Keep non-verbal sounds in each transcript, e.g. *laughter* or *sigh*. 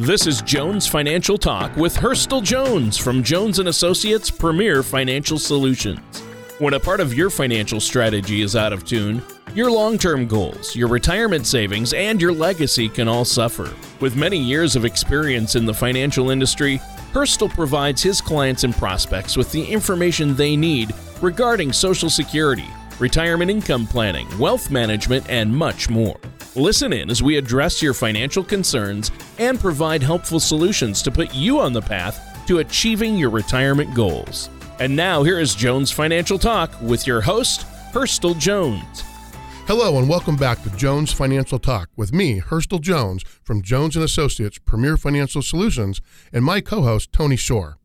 This is Jones Financial Talk with Hurstel Jones from Jones and Associates Premier Financial Solutions. When a part of your financial strategy is out of tune, your long-term goals, your retirement savings, and your legacy can all suffer. With many years of experience in the financial industry, Hurstel provides his clients and prospects with the information they need regarding Social Security, retirement income planning, wealth management, and much more. Listen in as we address your financial concerns and provide helpful solutions to put you on the path to achieving your retirement goals. And now, here is Jones Financial Talk with your host, Hurstel Jones. Hello and welcome back to Jones Financial Talk with me, Hurstel Jones from Jones and Associates Premier Financial Solutions and my co-host Tony Shore.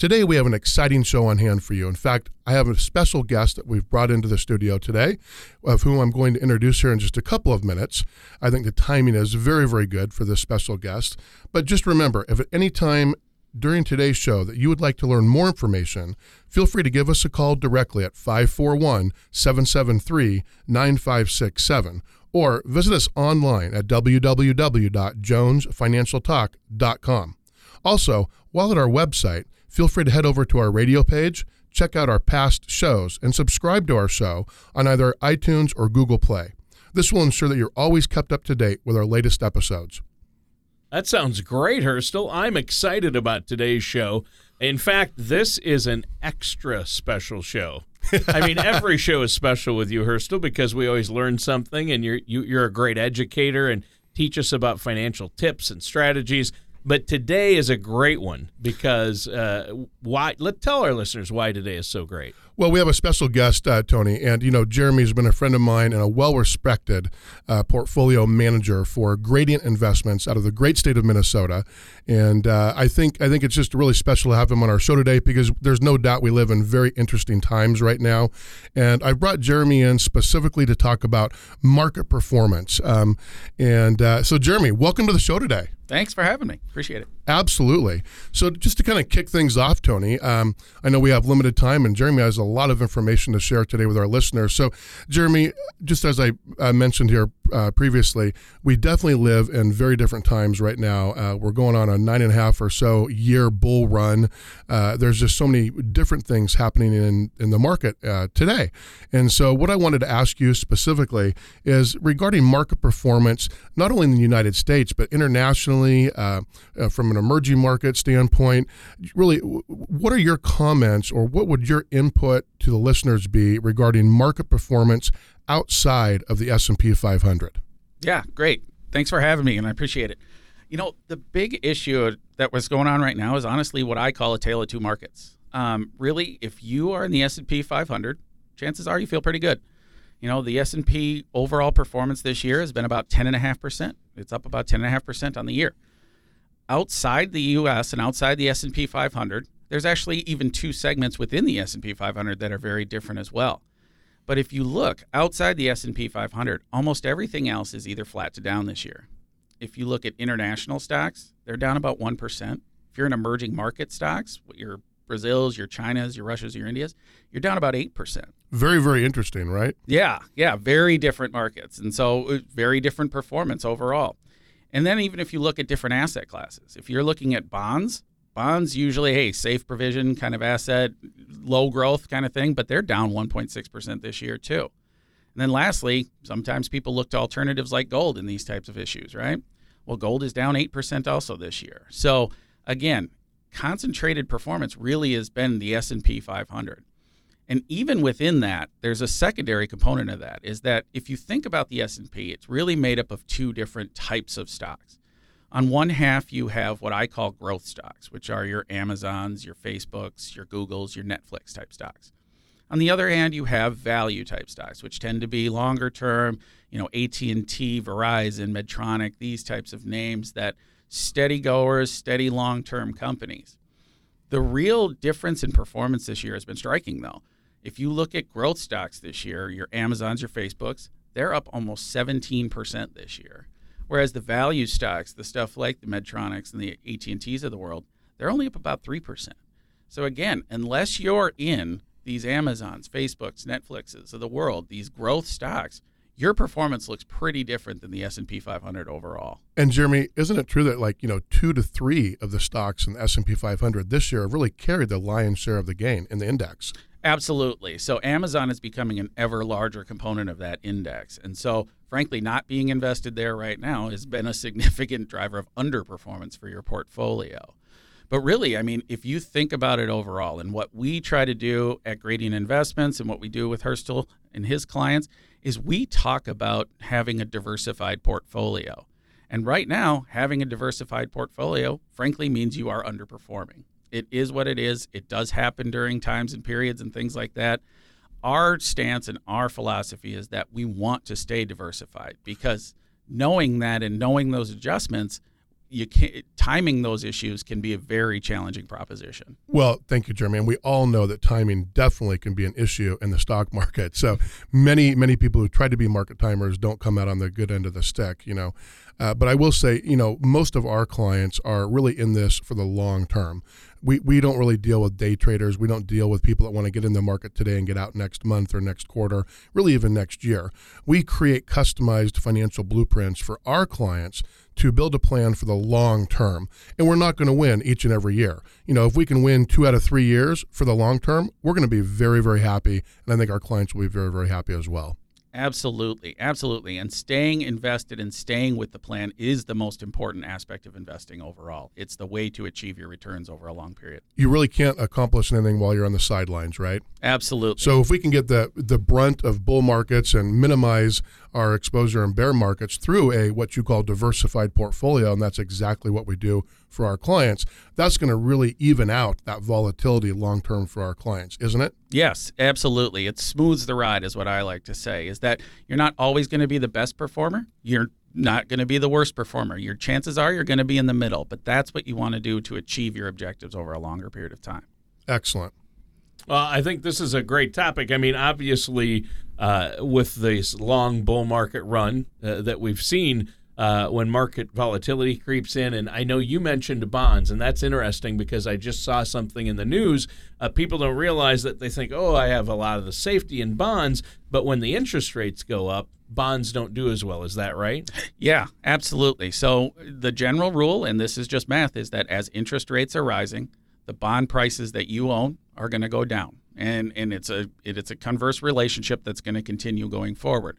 Today we have an exciting show on hand for you. In fact, I have a special guest that we've brought into the studio today, of whom I'm going to introduce here in just a couple of minutes. I think the timing is very, very good for this special guest. But just remember, if at any time during today's show that you would like to learn more information, feel free to give us a call directly at 541 773 9567 or visit us online at www.jonesfinancialtalk.com. Also, while at our website, feel free to head over to our radio page, check out our past shows, and subscribe to our show on either iTunes or Google Play. This will ensure that you're always kept up to date with our latest episodes. That sounds great, Hurstel. I'm excited about today's show. In fact, this is an extra special show. I mean, *laughs* every show is special with you, Hurstel, because we always learn something, and you're you, are you are a great educator and teach us about financial tips and strategies. But today is a great one because uh, why? Let tell our listeners why today is so great. Well, we have a special guest, uh, Tony, and you know Jeremy's been a friend of mine and a well-respected uh, portfolio manager for Gradient Investments out of the great state of Minnesota, and uh, I think I think it's just really special to have him on our show today because there's no doubt we live in very interesting times right now, and I brought Jeremy in specifically to talk about market performance. Um, and uh, so, Jeremy, welcome to the show today. Thanks for having me. Appreciate it. Absolutely. So, just to kind of kick things off, Tony, um, I know we have limited time, and Jeremy has a lot of information to share today with our listeners. So, Jeremy, just as I uh, mentioned here uh, previously, we definitely live in very different times right now. Uh, we're going on a nine and a half or so year bull run. Uh, there's just so many different things happening in, in the market uh, today. And so, what I wanted to ask you specifically is regarding market performance, not only in the United States, but internationally, uh, from an emerging market standpoint. Really, what are your comments or what would your input to the listeners be regarding market performance outside of the S&P 500? Yeah, great. Thanks for having me and I appreciate it. You know, the big issue that was going on right now is honestly what I call a tale of two markets. Um, really, if you are in the S&P 500, chances are you feel pretty good. You know, the S&P overall performance this year has been about 10.5%. It's up about 10.5% on the year outside the U.S. and outside the S&P 500, there's actually even two segments within the S&P 500 that are very different as well. But if you look outside the S&P 500, almost everything else is either flat to down this year. If you look at international stocks, they're down about 1%. If you're in emerging market stocks, your Brazil's, your China's, your Russia's, your India's, you're down about 8%. Very, very interesting, right? Yeah, yeah, very different markets. And so uh, very different performance overall. And then even if you look at different asset classes, if you're looking at bonds, bonds usually, hey, safe provision kind of asset, low growth kind of thing, but they're down 1.6% this year too. And then lastly, sometimes people look to alternatives like gold in these types of issues, right? Well, gold is down 8% also this year. So again, concentrated performance really has been the S&P 500. And even within that, there's a secondary component of that is that if you think about the S&P, it's really made up of two different types of stocks. On one half, you have what I call growth stocks, which are your Amazons, your Facebooks, your Googles, your Netflix type stocks. On the other hand, you have value type stocks, which tend to be longer term, you know, AT&T, Verizon, Medtronic, these types of names that steady goers, steady long-term companies. The real difference in performance this year has been striking though. If you look at growth stocks this year, your Amazons, your Facebooks, they're up almost 17% this year. Whereas the value stocks, the stuff like the Medtronics and the AT&Ts of the world, they're only up about 3%. So again, unless you're in these Amazons, Facebooks, Netflixes of the world, these growth stocks, your performance looks pretty different than the S&P 500 overall. And Jeremy, isn't it true that like, you know, 2 to 3 of the stocks in the S&P 500 this year have really carried the lion's share of the gain in the index? Absolutely. So Amazon is becoming an ever larger component of that index. And so, frankly, not being invested there right now has been a significant driver of underperformance for your portfolio. But really, I mean, if you think about it overall and what we try to do at Gradient Investments and what we do with Herstel and his clients is we talk about having a diversified portfolio. And right now, having a diversified portfolio, frankly, means you are underperforming. It is what it is. It does happen during times and periods and things like that. Our stance and our philosophy is that we want to stay diversified because knowing that and knowing those adjustments you can't timing those issues can be a very challenging proposition. Well, thank you, Jeremy. And we all know that timing definitely can be an issue in the stock *laughs* market. So many, many people who try to be market timers don't come out on the good end of the stick, you know. Uh, but I will say, you know, most of our clients are really in this for the long term. We, we don't really deal with day traders. We don't deal with people that want to get in the market today and get out next month or next quarter, really even next year. We create customized financial blueprints for our clients to build a plan for the long term. And we're not going to win each and every year. You know, if we can win two out of three years for the long term, we're going to be very, very happy. And I think our clients will be very, very happy as well. Absolutely, absolutely. And staying invested and staying with the plan is the most important aspect of investing overall. It's the way to achieve your returns over a long period. You really can't accomplish anything while you're on the sidelines, right? Absolutely. So if we can get the the brunt of bull markets and minimize our exposure in bear markets through a what you call diversified portfolio, and that's exactly what we do for our clients, that's going to really even out that volatility long term for our clients, isn't it? Yes, absolutely. It smooths the ride, is what I like to say. Is that you're not always going to be the best performer. You're not going to be the worst performer. Your chances are you're going to be in the middle, but that's what you want to do to achieve your objectives over a longer period of time. Excellent. Well, I think this is a great topic. I mean, obviously, uh, with this long bull market run uh, that we've seen, uh, when market volatility creeps in. And I know you mentioned bonds, and that's interesting because I just saw something in the news. Uh, people don't realize that they think, oh, I have a lot of the safety in bonds, but when the interest rates go up, bonds don't do as well. Is that right? Yeah, absolutely. So the general rule, and this is just math, is that as interest rates are rising, the bond prices that you own are going to go down. And, and it's a it, it's a converse relationship that's going to continue going forward.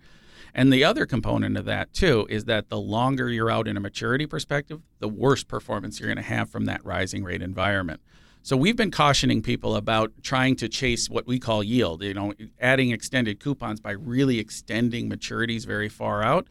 And the other component of that, too, is that the longer you're out in a maturity perspective, the worse performance you're going to have from that rising rate environment. So we've been cautioning people about trying to chase what we call yield, you know, adding extended coupons by really extending maturities very far out.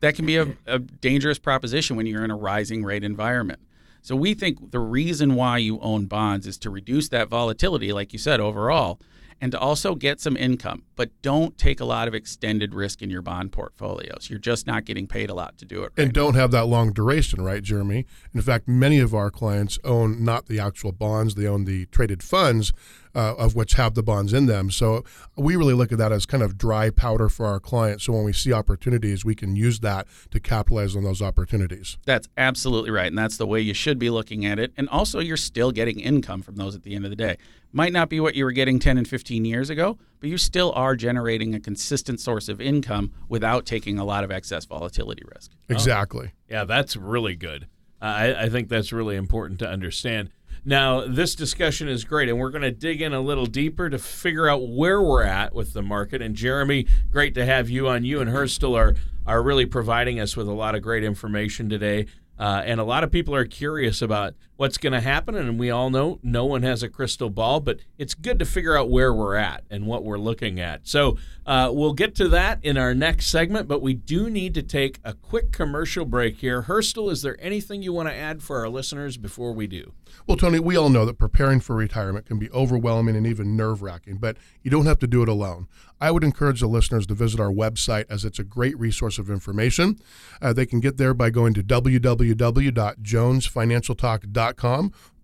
That can be a, a dangerous proposition when you're in a rising rate environment. So we think the reason why you own bonds is to reduce that volatility, like you said, overall and to also get some income. But don't take a lot of extended risk in your bond portfolios. You're just not getting paid a lot to do it. Right and don't have that long duration, right, Jeremy? In fact, many of our clients own not the actual bonds, they own the traded funds uh, of which have the bonds in them. So we really look at that as kind of dry powder for our clients. So when we see opportunities, we can use that to capitalize on those opportunities. That's absolutely right. And that's the way you should be looking at it. And also, you're still getting income from those at the end of the day. Might not be what you were getting 10 and 15 years ago, but you still are generating a consistent source of income without taking a lot of excess volatility risk. Exactly. Oh. Yeah, that's really good. Uh, I, I think that's really important to understand. Now, this discussion is great, and we're going to dig in a little deeper to figure out where we're at with the market. And Jeremy, great to have you on. You and Herstel are are really providing us with a lot of great information today. Uh, and a lot of people are curious about what's going to happen, and we all know no one has a crystal ball, but it's good to figure out where we're at and what we're looking at. So uh, we'll get to that in our next segment, but we do need to take a quick commercial break here. Herstel, is there anything you want to add for our listeners before we do? Well, Tony, we all know that preparing for retirement can be overwhelming and even nerve wracking, but you don't have to do it alone. I would encourage the listeners to visit our website as it's a great resource of information. Uh, they can get there by going to www.jonesfinancialtalk.com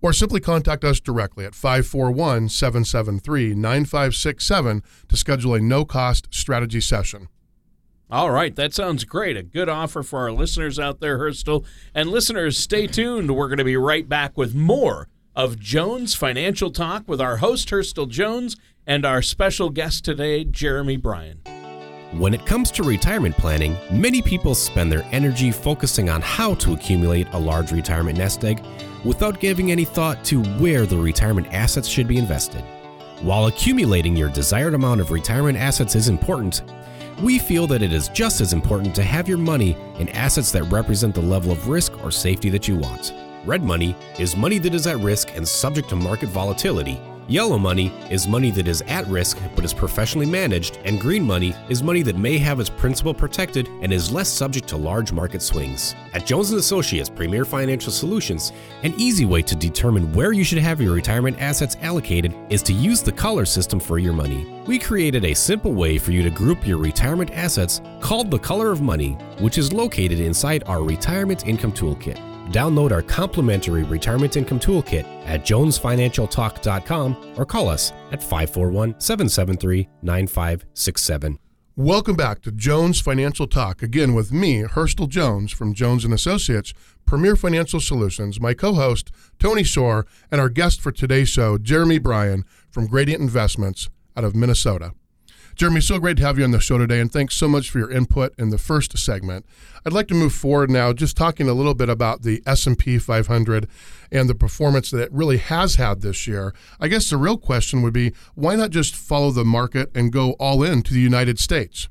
or simply contact us directly at 541 773 9567 to schedule a no cost strategy session. All right, that sounds great. A good offer for our listeners out there, Herstel. And listeners, stay tuned. We're going to be right back with more of Jones Financial Talk with our host, Herstel Jones, and our special guest today, Jeremy Bryan. When it comes to retirement planning, many people spend their energy focusing on how to accumulate a large retirement nest egg without giving any thought to where the retirement assets should be invested. While accumulating your desired amount of retirement assets is important, we feel that it is just as important to have your money in assets that represent the level of risk or safety that you want. Red money is money that is at risk and subject to market volatility Yellow money is money that is at risk but is professionally managed, and green money is money that may have its principal protected and is less subject to large market swings. At Jones & Associates Premier Financial Solutions, an easy way to determine where you should have your retirement assets allocated is to use the color system for your money. We created a simple way for you to group your retirement assets called the Color of Money, which is located inside our Retirement Income Toolkit. Download our complimentary retirement income toolkit at jonesfinancialtalk.com or call us at 541 773 9567. Welcome back to Jones Financial Talk. Again with me, Hurstel Jones from Jones and Associates, Premier Financial Solutions, my co-host Tony Shore, and our guest for today's show, Jeremy Bryan from Gradient Investments out of Minnesota. Jeremy, so great to have you on the show today, and thanks so much for your input in the first segment. I'd like to move forward now, just talking a little bit about the S&P 500 and the performance that it really has had this year. I guess the real question would be, why not just follow the market and go all in to the United States?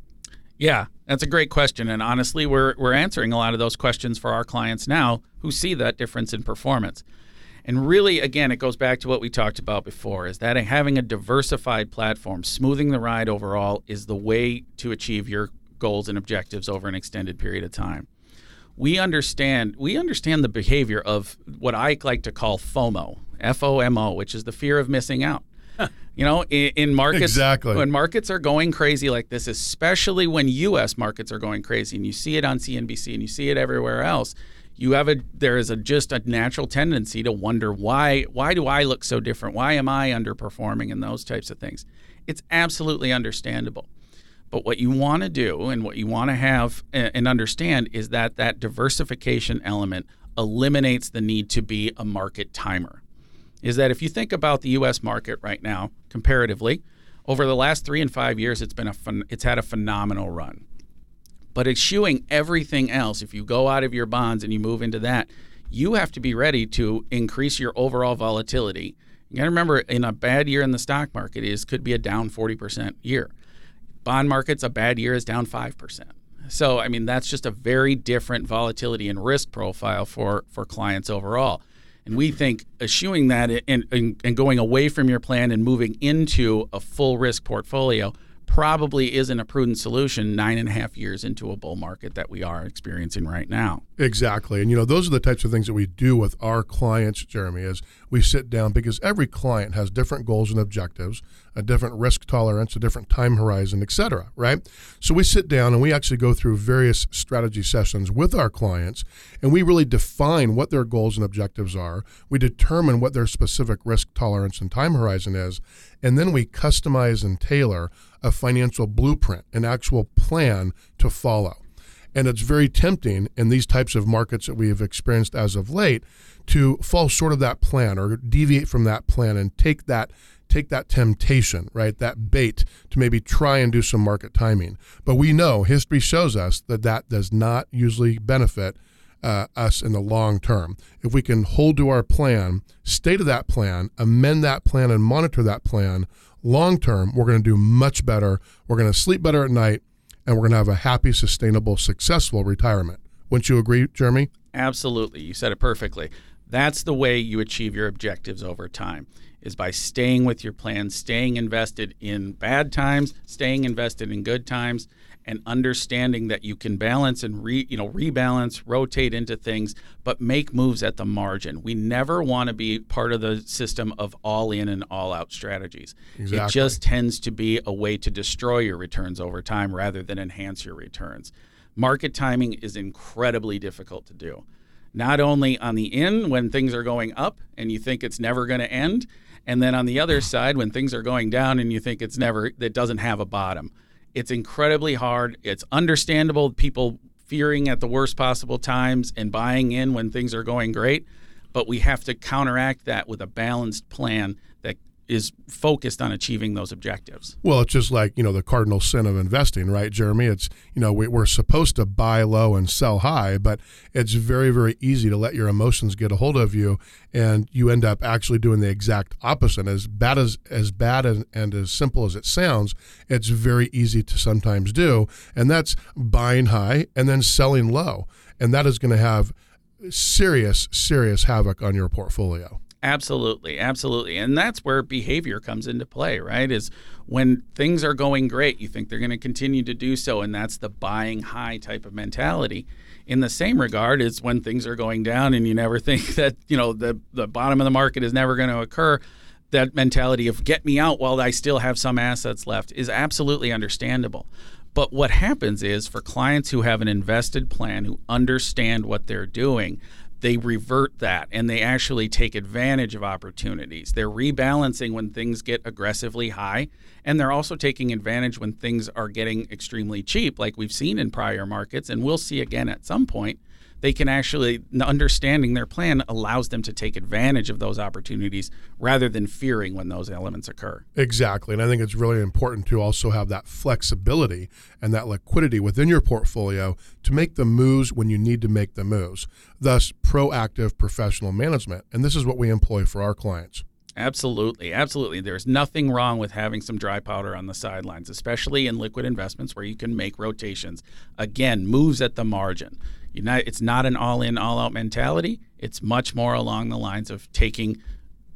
Yeah, that's a great question, and honestly, we're we're answering a lot of those questions for our clients now who see that difference in performance. And really, again, it goes back to what we talked about before is that having a diversified platform, smoothing the ride overall, is the way to achieve your goals and objectives over an extended period of time. We understand we understand the behavior of what I like to call FOMO, F O M O, which is the fear of missing out. You know, in, in, markets, exactly. when markets are going crazy like this, especially when U.S. markets are going crazy, and you see it on CNBC and you see it everywhere else, you have a there is a just a natural tendency to wonder why why do I look so different? Why am I underperforming and those types of things? It's absolutely understandable. But what you want to do and what you want to have and understand is that that diversification element eliminates the need to be a market timer. Is that if you think about the US market right now comparatively, over the last 3 and 5 years it's been a it's had a phenomenal run. But eschewing everything else, if you go out of your bonds and you move into that, you have to be ready to increase your overall volatility. You got to remember, in a bad year in the stock market, is could be a down 40% year. Bond market's a bad year is down 5%. So, I mean, that's just a very different volatility and risk profile for, for clients overall. And we think uh, eschewing that and, and, and going away from your plan and moving into a full risk portfolio – probably isn't a prudent solution nine and a half years into a bull market that we are experiencing right now. Exactly. And, you know, those are the types of things that we do with our clients, Jeremy, is we sit down because every client has different goals and objectives, a different risk tolerance, a different time horizon, et cetera, right? So we sit down and we actually go through various strategy sessions with our clients and we really define what their goals and objectives are. We determine what their specific risk tolerance and time horizon is. And then we customize and tailor a financial blueprint, an actual plan to follow. And it's very tempting in these types of markets that we have experienced as of late to fall short of that plan or deviate from that plan and take that take that temptation, right? That bait to maybe try and do some market timing. But we know history shows us that that does not usually benefit uh, us in the long term. If we can hold to our plan, stay to that plan, amend that plan, and monitor that plan long term, we're going to do much better. We're going to sleep better at night, and we're going to have a happy, sustainable, successful retirement. Wouldn't you agree, Jeremy? Absolutely. You said it perfectly. That's the way you achieve your objectives over time is by staying with your plan, staying invested in bad times, staying invested in good times, and understanding that you can balance and re, you know rebalance, rotate into things, but make moves at the margin. We never want to be part of the system of all in and all out strategies. Exactly. It just tends to be a way to destroy your returns over time rather than enhance your returns. Market timing is incredibly difficult to do. Not only on the in when things are going up and you think it's never going to end, and then on the other side when things are going down and you think it's never it doesn't have a bottom. It's incredibly hard. It's understandable people fearing at the worst possible times and buying in when things are going great, but we have to counteract that with a balanced plan is focused on achieving those objectives. Well, it's just like, you know, the cardinal sin of investing, right, Jeremy? It's, you know, we, we're supposed to buy low and sell high, but it's very, very easy to let your emotions get a hold of you and you end up actually doing the exact opposite. As bad as, as bad and as simple as it sounds, it's very easy to sometimes do. And that's buying high and then selling low. And that is going to have serious, serious havoc on your portfolio. Absolutely, absolutely. And that's where behavior comes into play, right? Is when things are going great, you think they're going to continue to do so, and that's the buying high type of mentality. In the same regard, is when things are going down and you never think *laughs* that, you know, the, the bottom of the market is never going to occur. That mentality of get me out while I still have some assets left is absolutely understandable. But what happens is for clients who have an invested plan, who understand what they're doing, they revert that and they actually take advantage of opportunities. They're rebalancing when things get aggressively high, and they're also taking advantage when things are getting extremely cheap, like we've seen in prior markets, and we'll see again at some point they can actually understanding their plan allows them to take advantage of those opportunities rather than fearing when those elements occur. Exactly. And I think it's really important to also have that flexibility and that liquidity within your portfolio to make the moves when you need to make the moves. Thus, proactive professional management. And this is what we employ for our clients. Absolutely, absolutely. There's nothing wrong with having some dry powder on the sidelines, especially in liquid investments where you can make rotations. Again, moves at the margin. Not, it's not an all in, all out mentality. It's much more along the lines of taking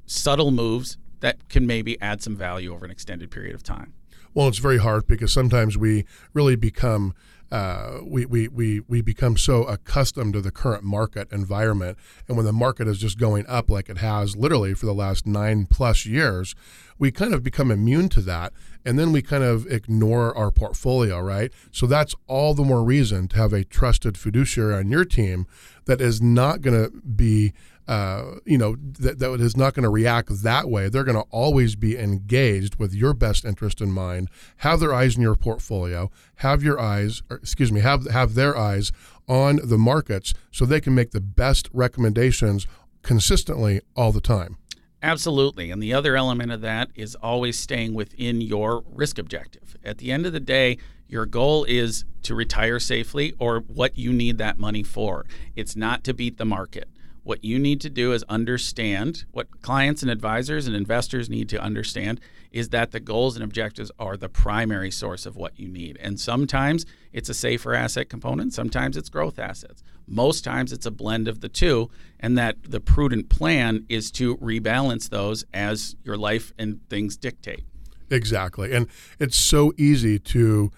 subtle moves that can maybe add some value over an extended period of time. Well, it's very hard because sometimes we really become uh, we, we, we, we become so accustomed to the current market environment. And when the market is just going up like it has literally for the last nine plus years, we kind of become immune to that. And then we kind of ignore our portfolio, right? So that's all the more reason to have a trusted fiduciary on your team that is not going to be uh, you know, that, that is not going to react that way. They're going to always be engaged with your best interest in mind, have their eyes in your portfolio, have your eyes, or, excuse me, have, have their eyes on the markets so they can make the best recommendations consistently all the time. Absolutely. And the other element of that is always staying within your risk objective. At the end of the day, your goal is to retire safely or what you need that money for. It's not to beat the market. What you need to do is understand what clients and advisors and investors need to understand is that the goals and objectives are the primary source of what you need. And sometimes it's a safer asset component, sometimes it's growth assets. Most times it's a blend of the two, and that the prudent plan is to rebalance those as your life and things dictate. Exactly. And it's so easy to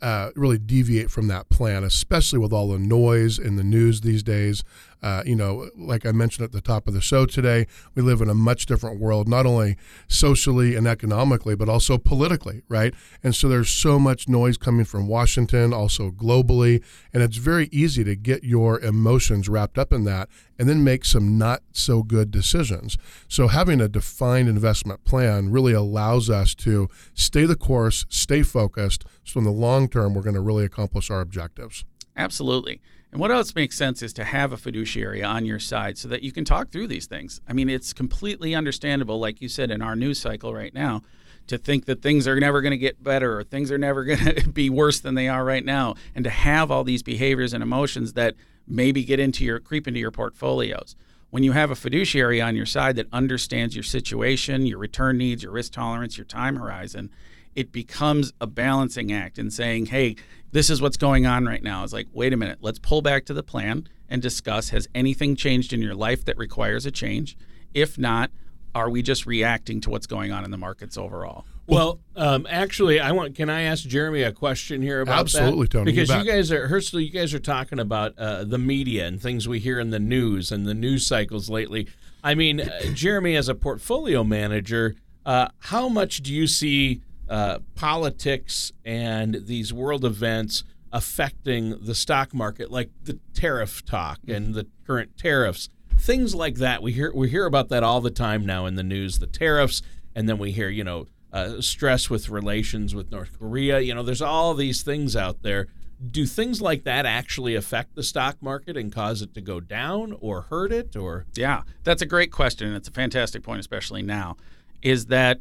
uh, really deviate from that plan, especially with all the noise in the news these days. Uh, you know, like I mentioned at the top of the show today, we live in a much different world, not only socially and economically, but also politically, right? And so there's so much noise coming from Washington, also globally, and it's very easy to get your emotions wrapped up in that and then make some not so good decisions. So having a defined investment plan really allows us to stay the course, stay focused, so in the long term, we're going to really accomplish our objectives. Absolutely. And what else makes sense is to have a fiduciary on your side so that you can talk through these things. I mean, it's completely understandable, like you said, in our news cycle right now, to think that things are never going to get better or things are never *laughs* going to be worse than they are right now, and to have all these behaviors and emotions that maybe get into your creep into your portfolios. When you have a fiduciary on your side that understands your situation, your return needs, your risk tolerance, your time horizon, it becomes a balancing act and saying, hey, this is what's going on right now. It's like, wait a minute, let's pull back to the plan and discuss has anything changed in your life that requires a change? If not, are we just reacting to what's going on in the markets overall? Well, um, actually, I want. Can I ask Jeremy a question here about Absolutely, that? Tony. Because you, you, guys are Hurstel, you guys are talking about uh, the media and things we hear in the news and the news cycles lately. I mean, uh, Jeremy, as a portfolio manager, uh, how much do you see uh, politics and these world events affecting the stock market, like the tariff talk and the current tariffs, things like that. We hear we hear about that all the time now in the news, the tariffs, and then we hear you know uh, stress with relations with North Korea. You know, there's all these things out there. Do things like that actually affect the stock market and cause it to go down or hurt it or? Yeah, that's a great question. It's a fantastic point, especially now is that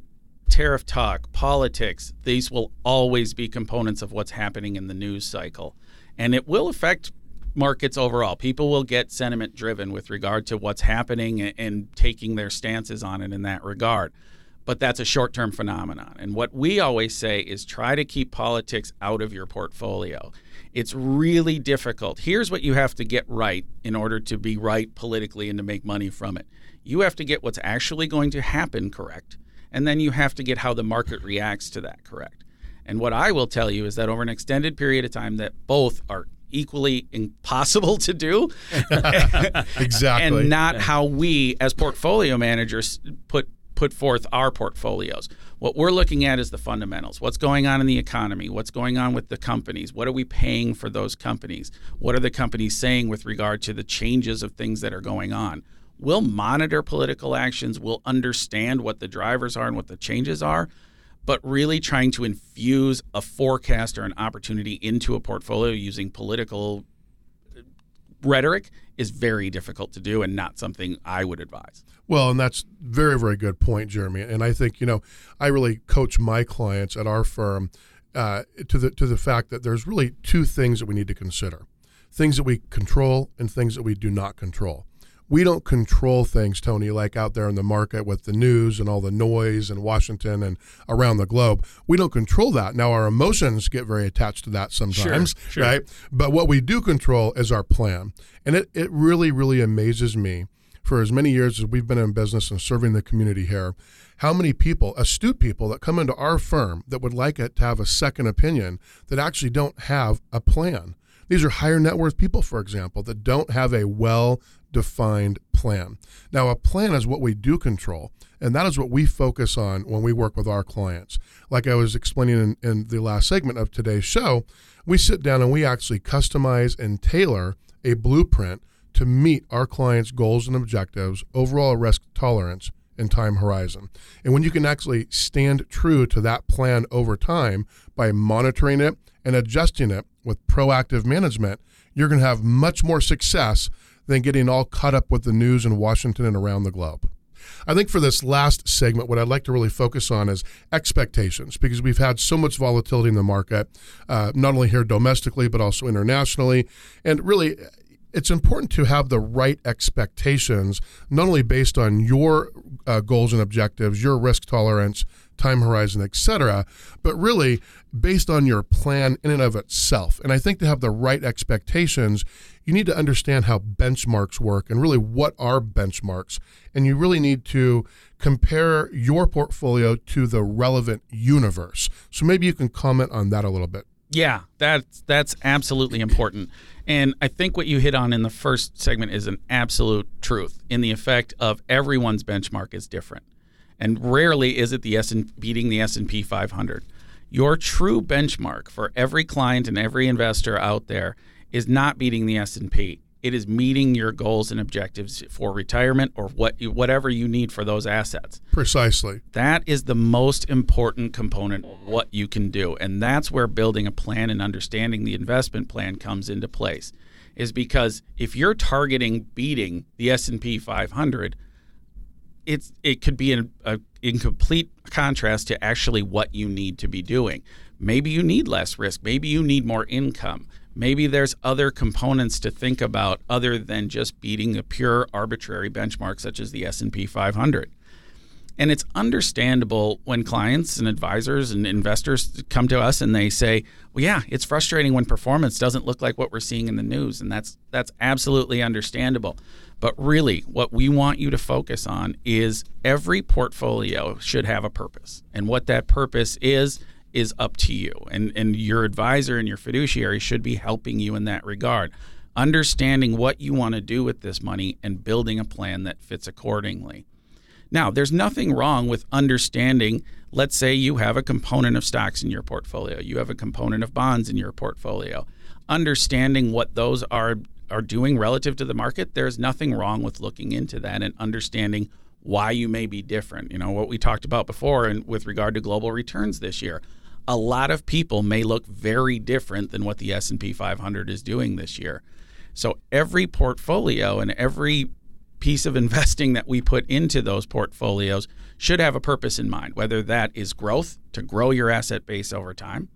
tariff talk, politics, these will always be components of what's happening in the news cycle. And it will affect markets overall. People will get sentiment driven with regard to what's happening and taking their stances on it in that regard. But that's a short term phenomenon. And what we always say is try to keep politics out of your portfolio. It's really difficult. Here's what you have to get right in order to be right politically and to make money from it. You have to get what's actually going to happen correct, and then you have to get how the market reacts to that correct. And what I will tell you is that over an extended period of time, that both are equally impossible to do. *laughs* exactly. and not how we as portfolio managers put put forth our portfolios. What we're looking at is the fundamentals. What's going on in the economy? What's going on with the companies? What are we paying for those companies? What are the companies saying with regard to the changes of things that are going on? We'll monitor political actions, we'll understand what the drivers are and what the changes are, but really trying to infuse a forecast or an opportunity into a portfolio using political rhetoric is very difficult to do and not something I would advise. Well, and that's very, very good point, Jeremy. And I think you know, I really coach my clients at our firm uh, to the to the fact that there's really two things that we need to consider: things that we control and things that we do not control we don't control things, Tony, like out there in the market with the news and all the noise in Washington and around the globe. We don't control that. Now, our emotions get very attached to that sometimes, sure, sure. right? But what we do control is our plan. And it, it really, really amazes me for as many years as we've been in business and serving the community here, how many people, astute people that come into our firm that would like it to have a second opinion that actually don't have a plan. These are higher net worth people, for example, that don't have a well defined plan. Now, a plan is what we do control, and that is what we focus on when we work with our clients. Like I was explaining in, in the last segment of today's show, we sit down and we actually customize and tailor a blueprint to meet our clients' goals and objectives, overall risk tolerance, and time horizon. And when you can actually stand true to that plan over time by monitoring it and adjusting it with proactive management, you're going to have much more success than getting all caught up with the news in Washington and around the globe. I think for this last segment, what I'd like to really focus on is expectations because we've had so much volatility in the market, uh, not only here domestically, but also internationally. And really, it's important to have the right expectations, not only based on your uh, goals and objectives, your risk tolerance, time horizon, etc., but really based on your plan in and of itself. And I think to have the right expectations, you need to understand how benchmarks work and really what are benchmarks. And you really need to compare your portfolio to the relevant universe. So maybe you can comment on that a little bit. Yeah, that's that's absolutely important. And I think what you hit on in the first segment is an absolute truth in the effect of everyone's benchmark is different. And rarely is it the S and beating the S&P 500. Your true benchmark for every client and every investor out there is not beating the S&P. It is meeting your goals and objectives for retirement or what you, whatever you need for those assets. Precisely. That is the most important component of what you can do, and that's where building a plan and understanding the investment plan comes into place. Is because if you're targeting beating the S&P 500, it's it could be in a in complete contrast to actually what you need to be doing. Maybe you need less risk. Maybe you need more income maybe there's other components to think about other than just beating a pure arbitrary benchmark such as the S&P 500. And it's understandable when clients and advisors and investors come to us and they say, "Well, yeah, it's frustrating when performance doesn't look like what we're seeing in the news." And that's that's absolutely understandable. But really, what we want you to focus on is every portfolio should have a purpose. And what that purpose is is up to you. And, and your advisor and your fiduciary should be helping you in that regard. Understanding what you want to do with this money and building a plan that fits accordingly. Now, there's nothing wrong with understanding, let's say you have a component of stocks in your portfolio, you have a component of bonds in your portfolio. Understanding what those are are doing relative to the market, there's nothing wrong with looking into that and understanding why you may be different. You know, what we talked about before and with regard to global returns this year a lot of people may look very different than what the S&P 500 is doing this year. So every portfolio and every piece of *laughs* investing that we put into those portfolios should have a purpose in mind, whether that is growth to grow your asset base over time,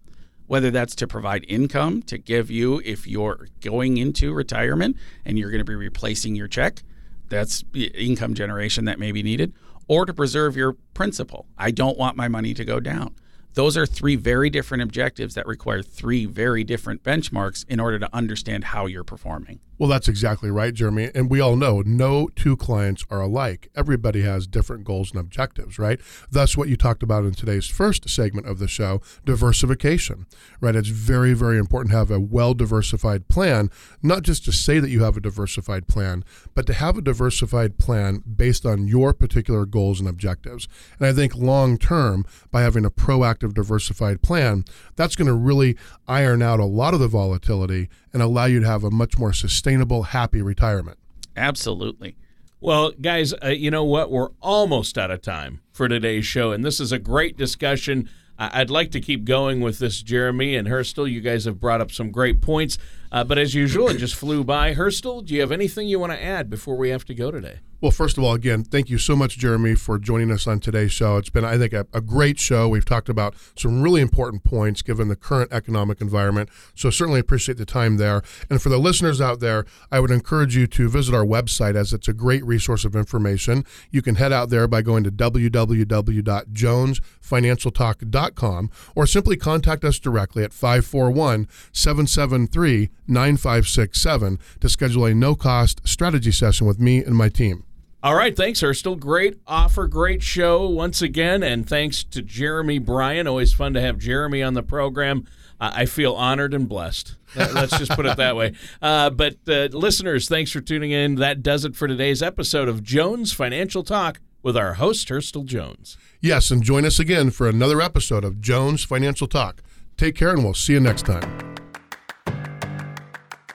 whether that's to provide income to give you if you're going into retirement and you're going to be replacing your check, that's income generation that may be needed, or to preserve your principal. I don't want my money to go down. Those are three very different objectives that require three very different benchmarks in order to understand how you're performing. Well, that's exactly right, Jeremy. And we all know no two clients are alike. Everybody has different goals and objectives, right? Thus, what you talked about in today's first segment of the show diversification, right? It's very, very important to have a well diversified plan, not just to say that you have a diversified plan, but to have a diversified plan based on your particular goals and objectives. And I think long term, by having a proactive, diversified plan, that's going to really iron out a lot of the volatility and allow you to have a much more sustainable, happy retirement. Absolutely. Well, guys, uh, you know what? We're almost out of time for today's show, and this is a great discussion. I'd like to keep going with this, Jeremy and Hurstel. You guys have brought up some great points, uh, but as usual, it just flew by. Hurstel, do you have anything you want to add before we have to go today? Well, first of all, again, thank you so much, Jeremy, for joining us on today's show. It's been, I think, a, a, great show. We've talked about some really important points given the current economic environment. So, certainly appreciate the time there. And for the listeners out there, I would encourage you to visit our website as it's a great resource of information. You can head out there by going to www.jonesfinancialtalk.com or simply contact us directly at 541 773 9567 to schedule a no cost strategy session with me and my team. All right, thanks, Hurstel. Great offer, great show once again, and thanks to Jeremy Bryan. Always fun to have Jeremy on the program. Uh, I feel honored and blessed. Let's just put it that way. *laughs* Uh, but uh, listeners, thanks for tuning in. That does it for today's episode of Jones Financial Talk with our host, Hurstel Jones. Yes, and join us again for another episode of Jones Financial Talk. Take care, and we'll see you next time.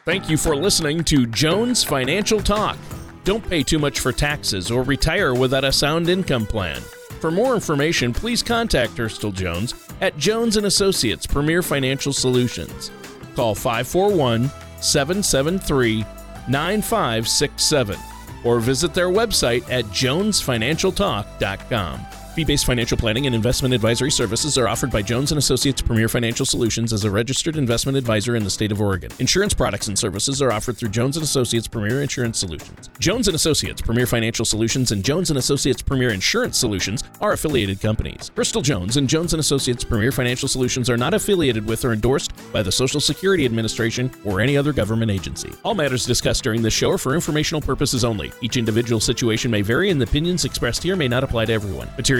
Thank you for listening to Jones Financial Talk. Don't pay too much for taxes or retire without a sound income plan. For more information, please contact Hurstel Jones at Jones and Associates Premier Financial Solutions. Call 541 773 9567 or visit their website at jonesfinancialtalk.com. Fee-based financial planning and investment advisory services are offered by Jones and Associates Premier Financial Solutions as a registered investment advisor in the state of Oregon. Insurance products and services are offered through Jones and Associates Premier Insurance Solutions. Jones and Associates Premier Financial Solutions and Jones and Associates Premier Insurance Solutions are affiliated companies. Hurstel Jones and Jones and Associates Premier Financial Solutions are not affiliated with or endorsed by the Social Security Administration or any other government agency. All matters discussed during this show are for informational purposes only. Each individual situation may vary and the opinions expressed here may not apply to everyone. Material